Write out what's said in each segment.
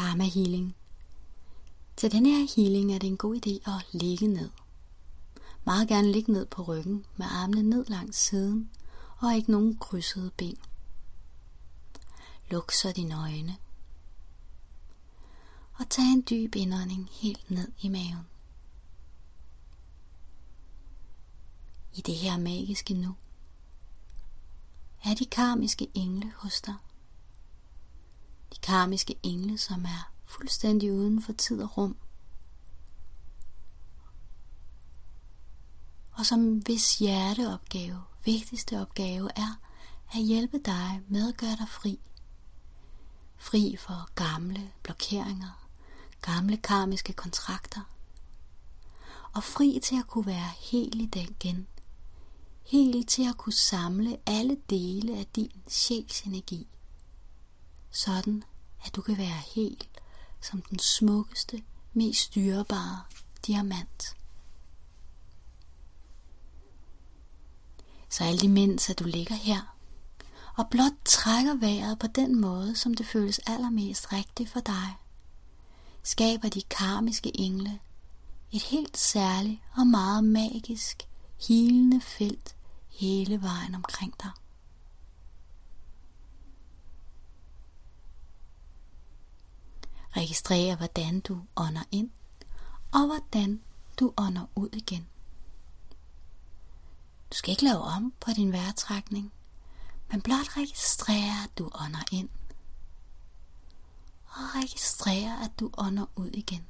Karma Healing. Til den her healing er det en god idé at ligge ned. Meget gerne ligge ned på ryggen med armene ned langs siden og ikke nogen krydsede ben. Luk så dine øjne. Og tag en dyb indånding helt ned i maven. I det her magiske nu er de karmiske engle hos dig. De karmiske engle, som er fuldstændig uden for tid og rum. Og som hvis hjerteopgave, vigtigste opgave er at hjælpe dig med at gøre dig fri. Fri for gamle blokeringer, gamle karmiske kontrakter. Og fri til at kunne være helt i den igen. Helt til at kunne samle alle dele af din sjælsenergi sådan at du kan være helt som den smukkeste, mest styrbare diamant. Så alt imens at du ligger her, og blot trækker vejret på den måde, som det føles allermest rigtigt for dig, skaber de karmiske engle et helt særligt og meget magisk, hilende felt hele vejen omkring dig. Registrer hvordan du ånder ind, og hvordan du ånder ud igen. Du skal ikke lave om på din vejrtrækning, men blot registrere, at du ånder ind. Og registrere, at du ånder ud igen.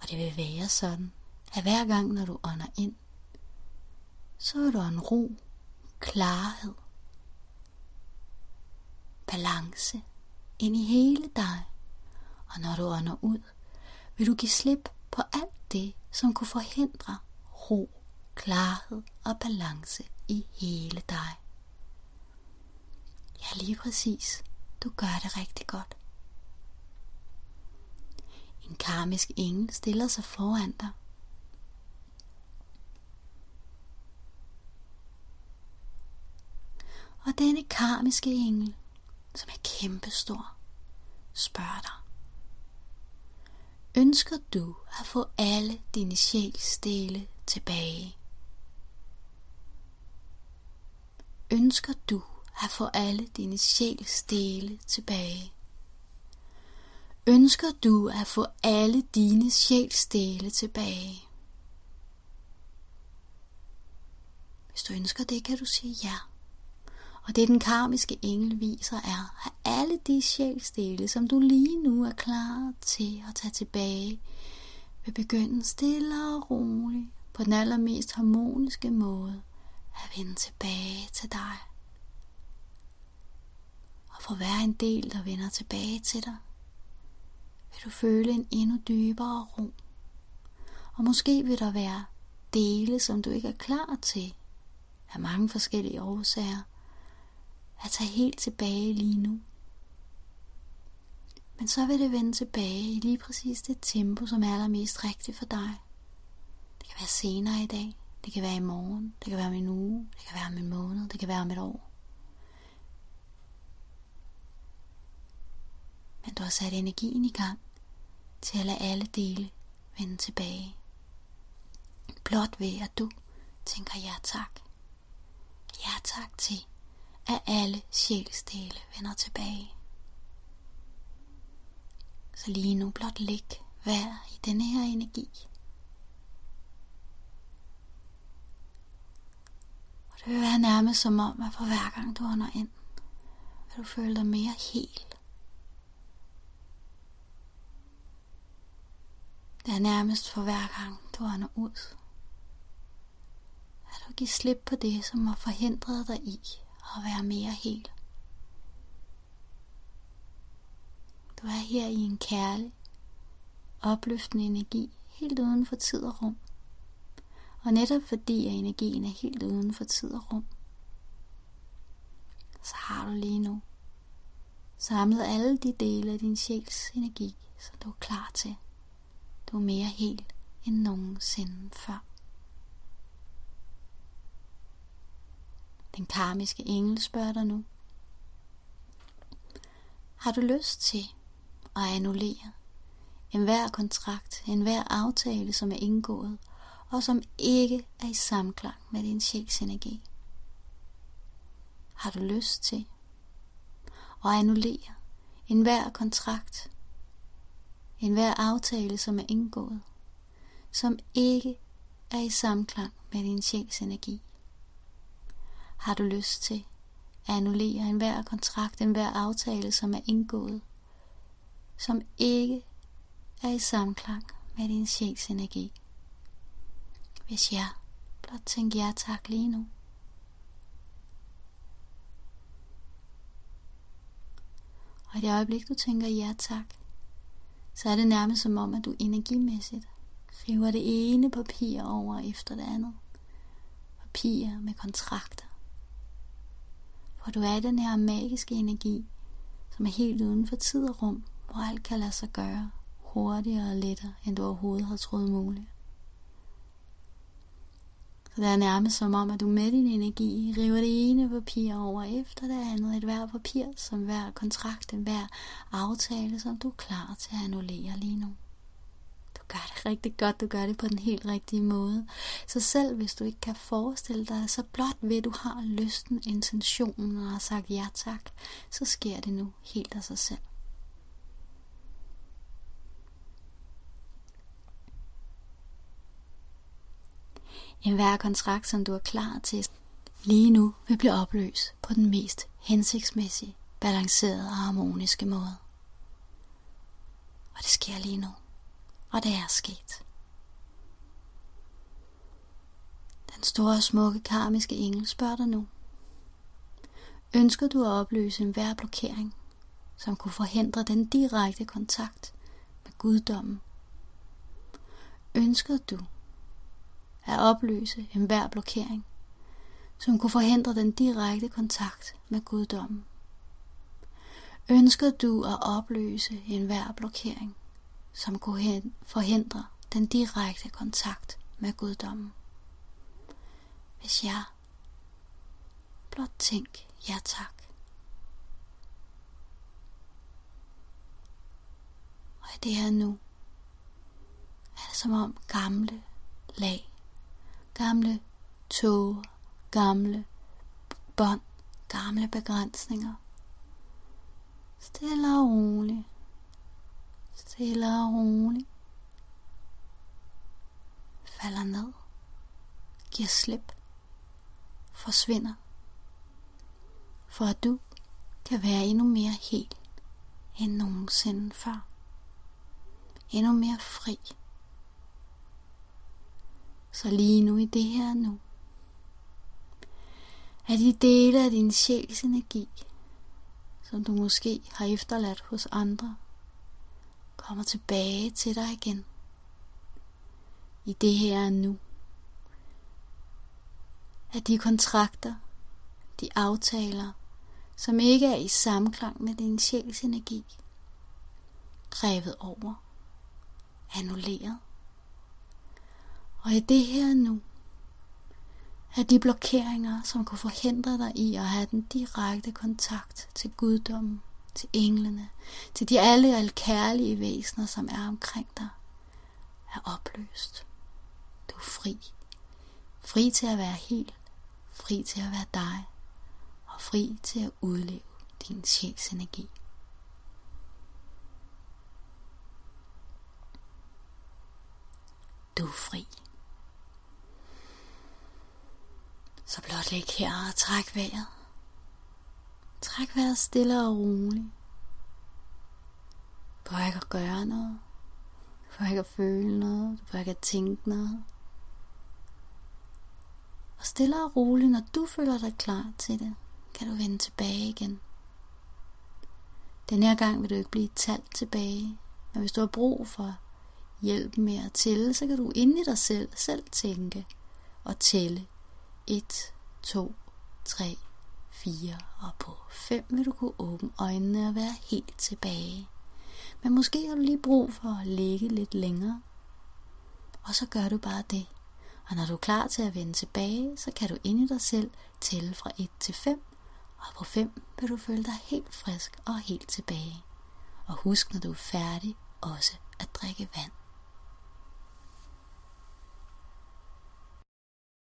Og det vil være sådan, at hver gang, når du ånder ind, så vil du en ro, klarhed, balance ind i hele dig. Og når du ånder ud, vil du give slip på alt det, som kunne forhindre ro, klarhed og balance i hele dig. Ja, lige præcis. Du gør det rigtig godt. En karmisk engel stiller sig foran dig. Og denne karmiske engel som er kæmpestor, spørger dig. Ønsker du at få alle dine sjælsdele tilbage? Ønsker du at få alle dine sjælsdele tilbage? Ønsker du at få alle dine sjælsdele tilbage? Hvis du ønsker det, kan du sige ja. Og det den karmiske engel viser er, at alle de sjælsdele, som du lige nu er klar til at tage tilbage, vil begynde stille og roligt på den allermest harmoniske måde at vende tilbage til dig. Og for hver en del, der vender tilbage til dig, vil du føle en endnu dybere ro. Og måske vil der være dele, som du ikke er klar til, af mange forskellige årsager, at tage helt tilbage lige nu. Men så vil det vende tilbage i lige præcis det tempo, som er allermest rigtigt for dig. Det kan være senere i dag, det kan være i morgen, det kan være om en uge, det kan være om en måned, det kan være om et år. Men du har sat energien i gang til at lade alle dele vende tilbage. Blot ved at du tænker ja tak. Ja tak til at alle sjælsdele vender tilbage. Så lige nu blot lig vær i denne her energi. Og det vil være nærmest som om, at for hver gang du ånder ind, vil du føle dig mere hel. Det er nærmest for hver gang du ånder ud, at du giver slip på det, som har forhindret dig i og være mere hel. Du er her i en kærlig, opløftende energi, helt uden for tid og rum. Og netop fordi at energien er helt uden for tid og rum, så har du lige nu samlet alle de dele af din sjæls energi, så du er klar til. Du er mere hel end nogensinde før. Den karmiske engel spørger dig nu. Har du lyst til at annullere enhver kontrakt, enhver aftale, som er indgået, og som ikke er i samklang med din sjæls energi? Har du lyst til at annullere enhver kontrakt, enhver aftale, som er indgået, som ikke er i samklang med din sjæls energi? Har du lyst til at annullere enhver kontrakt, enhver aftale, som er indgået, som ikke er i samklang med din sjæls energi? Hvis ja, blot tænker ja tak lige nu. Og i det øjeblik, du tænker ja tak, så er det nærmest som om, at du energimæssigt river det ene papir over efter det andet. Papirer med kontrakter hvor du er den her magiske energi, som er helt uden for tid og rum, hvor alt kan lade sig gøre hurtigere og lettere, end du overhovedet har troet muligt. Så det er nærmest som om, at du med din energi river det ene papir over efter det andet. Et hver papir, som hver kontrakt, en hver aftale, som du er klar til at annullere lige nu. Du rigtig godt, du gør det på den helt rigtige måde. Så selv hvis du ikke kan forestille dig så blot ved du har lysten, intentionen og har sagt ja tak, så sker det nu helt af sig selv. En hver kontrakt, som du er klar til lige nu, vil blive opløst på den mest hensigtsmæssige, balancerede og harmoniske måde. Og det sker lige nu. Og det er sket. Den store smukke karmiske engel spørger dig nu. Ønsker du at opløse en hver blokering, som kunne forhindre den direkte kontakt med guddommen? Ønsker du at opløse enhver blokering, som kunne forhindre den direkte kontakt med guddommen. Ønsker du at opløse enhver blokering, som kunne forhindre den direkte kontakt med guddommen? Hvis ja, blot tænk ja tak. Og i det her nu, er det som om gamle lag gamle tog, gamle bånd, gamle begrænsninger. Stille og roligt. Stille og roligt. Falder ned. Giver slip. Forsvinder. For at du kan være endnu mere helt end nogensinde før. Endnu mere fri. Så lige nu i det her nu, er de dele af din sjæls energi, som du måske har efterladt hos andre, kommer tilbage til dig igen. I det her nu. At de kontrakter, de aftaler, som ikke er i samklang med din sjæls energi, revet over, annulleret. Og i det her nu, er de blokeringer, som kunne forhindre dig i at have den direkte kontakt til guddommen, til englene, til de alle alkærlige væsener, som er omkring dig, er opløst. Du er fri. Fri til at være hel, fri til at være dig, og fri til at udleve din sjæls energi. Du er fri. Så blot læg her og træk vejret. Træk vejret stille og roligt. Du behøver ikke at gøre noget. Du behøver ikke at føle noget. Du behøver ikke at tænke noget. Og stille og roligt, når du føler dig klar til det, kan du vende tilbage igen. Den her gang vil du ikke blive talt tilbage, men hvis du har brug for hjælp med at tælle, så kan du ind i dig selv selv tænke og tælle 1, 2, 3, 4 og på 5 vil du kunne åbne øjnene og være helt tilbage. Men måske har du lige brug for at ligge lidt længere. Og så gør du bare det. Og når du er klar til at vende tilbage, så kan du ind i dig selv tælle fra 1 til 5 Og på 5 vil du føle dig helt frisk og helt tilbage. Og husk, når du er færdig, også at drikke vand.